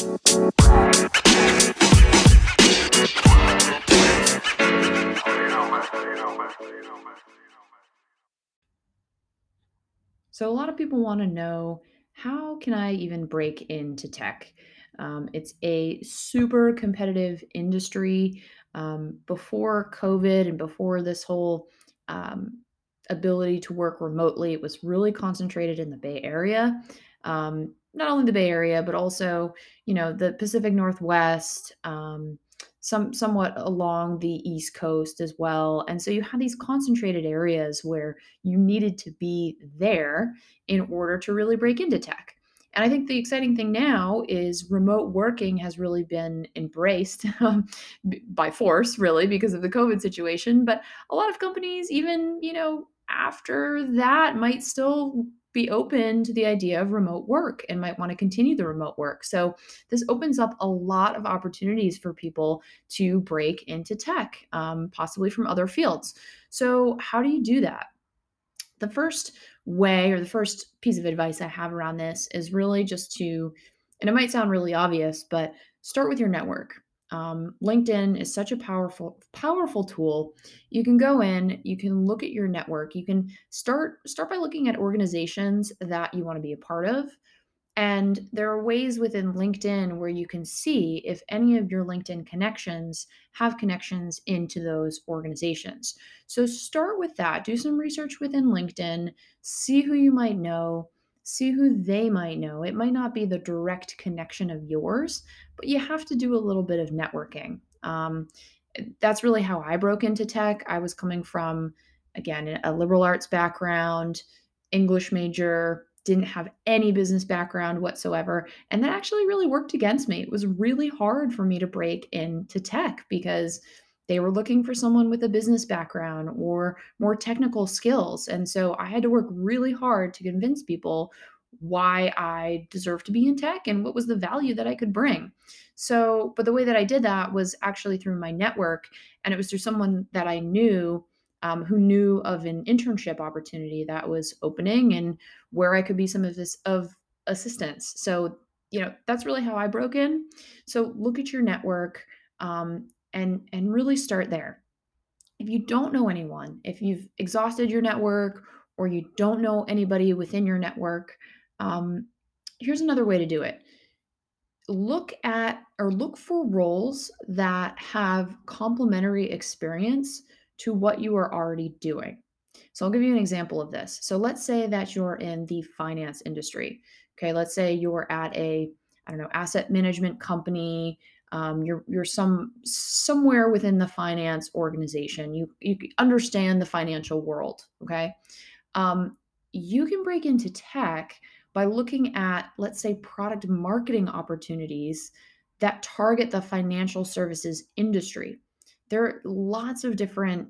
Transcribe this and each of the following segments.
So, a lot of people want to know how can I even break into tech? Um, it's a super competitive industry. Um, before COVID and before this whole um, ability to work remotely, it was really concentrated in the Bay Area. Um, not only the Bay Area, but also, you know, the Pacific Northwest, um, some somewhat along the East Coast as well. And so you had these concentrated areas where you needed to be there in order to really break into tech. And I think the exciting thing now is remote working has really been embraced um, by force, really, because of the COVID situation. But a lot of companies, even, you know, after that, might still be open to the idea of remote work and might want to continue the remote work. So, this opens up a lot of opportunities for people to break into tech, um, possibly from other fields. So, how do you do that? The first way or the first piece of advice I have around this is really just to, and it might sound really obvious, but start with your network. Um, LinkedIn is such a powerful, powerful tool. You can go in, you can look at your network, you can start start by looking at organizations that you want to be a part of. And there are ways within LinkedIn where you can see if any of your LinkedIn connections have connections into those organizations. So start with that. Do some research within LinkedIn, see who you might know, see who they might know. It might not be the direct connection of yours, but you have to do a little bit of networking. Um, that's really how I broke into tech. I was coming from, again, a liberal arts background, English major, didn't have any business background whatsoever. And that actually really worked against me. It was really hard for me to break into tech because they were looking for someone with a business background or more technical skills. And so I had to work really hard to convince people why I deserved to be in tech and what was the value that I could bring. So, but the way that I did that was actually through my network, and it was through someone that I knew um, who knew of an internship opportunity that was opening and where I could be some of this of assistance. So, you know, that's really how I broke in. So, look at your network. Um, and and really start there. If you don't know anyone, if you've exhausted your network or you don't know anybody within your network, um, here's another way to do it. Look at or look for roles that have complementary experience to what you are already doing. So I'll give you an example of this. So let's say that you're in the finance industry. Okay, let's say you're at a I don't know asset management company um, you're you're some somewhere within the finance organization. You you understand the financial world. Okay, um, you can break into tech by looking at let's say product marketing opportunities that target the financial services industry. There are lots of different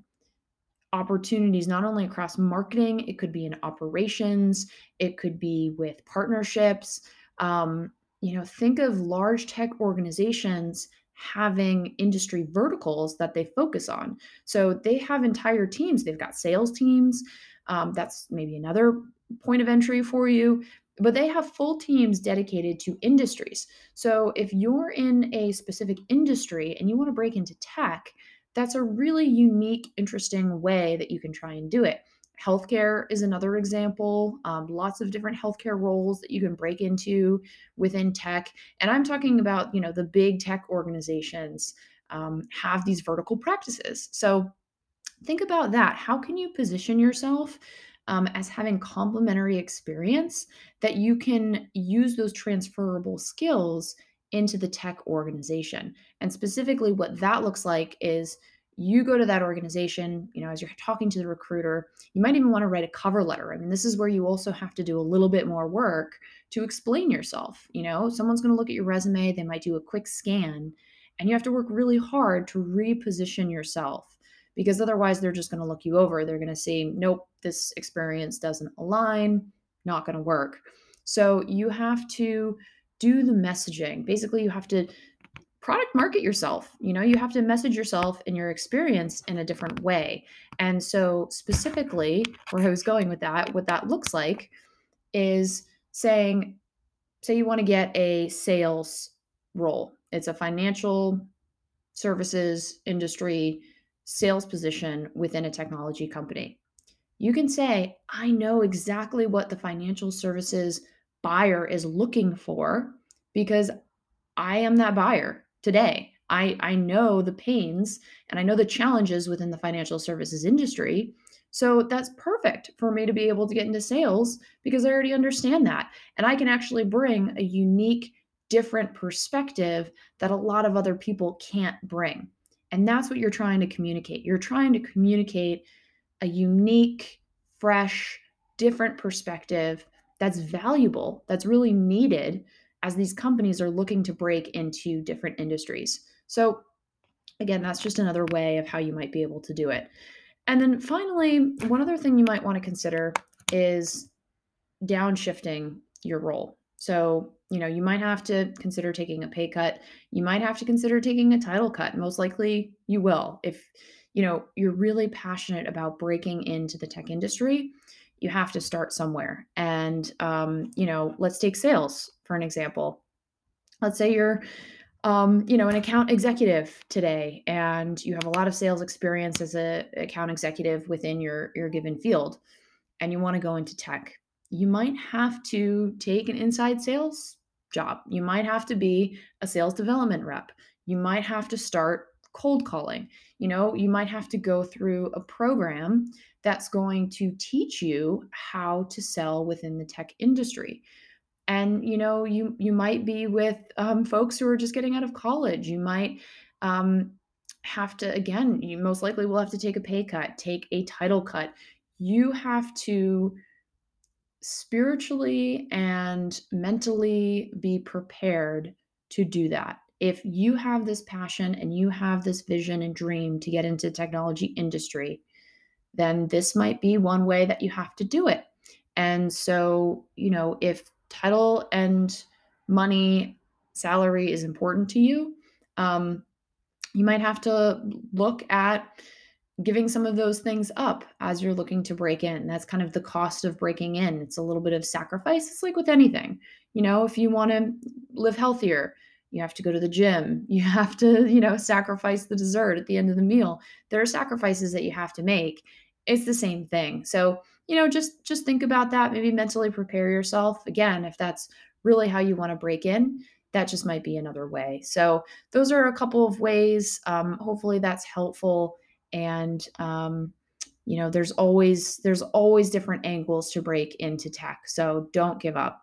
opportunities not only across marketing it could be in operations it could be with partnerships um, you know, think of large tech organizations having industry verticals that they focus on. So they have entire teams. They've got sales teams. Um, that's maybe another point of entry for you. But they have full teams dedicated to industries. So if you're in a specific industry and you want to break into tech, that's a really unique, interesting way that you can try and do it. Healthcare is another example. Um, lots of different healthcare roles that you can break into within tech. And I'm talking about, you know, the big tech organizations um, have these vertical practices. So think about that. How can you position yourself um, as having complementary experience that you can use those transferable skills into the tech organization? And specifically, what that looks like is you go to that organization, you know, as you're talking to the recruiter, you might even want to write a cover letter. I mean, this is where you also have to do a little bit more work to explain yourself. You know, someone's going to look at your resume, they might do a quick scan, and you have to work really hard to reposition yourself because otherwise they're just going to look you over. They're going to say, nope, this experience doesn't align, not going to work. So you have to do the messaging. Basically, you have to product market yourself you know you have to message yourself and your experience in a different way and so specifically where i was going with that what that looks like is saying say you want to get a sales role. It's a financial services industry sales position within a technology company. You can say, I know exactly what the financial services buyer is looking for because I am that buyer today. I, I know the pains and I know the challenges within the financial services industry. So that's perfect for me to be able to get into sales because I already understand that. And I can actually bring a unique, different perspective that a lot of other people can't bring. And that's what you're trying to communicate. You're trying to communicate a unique, fresh, different perspective that's valuable, that's really needed as these companies are looking to break into different industries. So, again, that's just another way of how you might be able to do it. And then finally, one other thing you might want to consider is downshifting your role. So, you know, you might have to consider taking a pay cut. You might have to consider taking a title cut. Most likely you will. If, you know, you're really passionate about breaking into the tech industry, you have to start somewhere. And, um, you know, let's take sales for an example. Let's say you're, um, you know, an account executive today, and you have a lot of sales experience as a account executive within your your given field, and you want to go into tech. You might have to take an inside sales job. You might have to be a sales development rep. You might have to start cold calling. You know, you might have to go through a program that's going to teach you how to sell within the tech industry. And you know, you you might be with um, folks who are just getting out of college. You might um, have to again. You most likely will have to take a pay cut, take a title cut. You have to spiritually and mentally be prepared to do that. If you have this passion and you have this vision and dream to get into technology industry, then this might be one way that you have to do it. And so, you know, if title and money, salary is important to you, um, you might have to look at giving some of those things up as you're looking to break in. That's kind of the cost of breaking in. It's a little bit of sacrifice. It's like with anything. You know, if you want to live healthier, you have to go to the gym. You have to, you know, sacrifice the dessert at the end of the meal. There are sacrifices that you have to make. It's the same thing. So, you know, just just think about that, maybe mentally prepare yourself. Again, if that's really how you want to break in, that just might be another way. So, those are a couple of ways. Um, hopefully that's helpful and um, you know there's always there's always different angles to break into tech so don't give up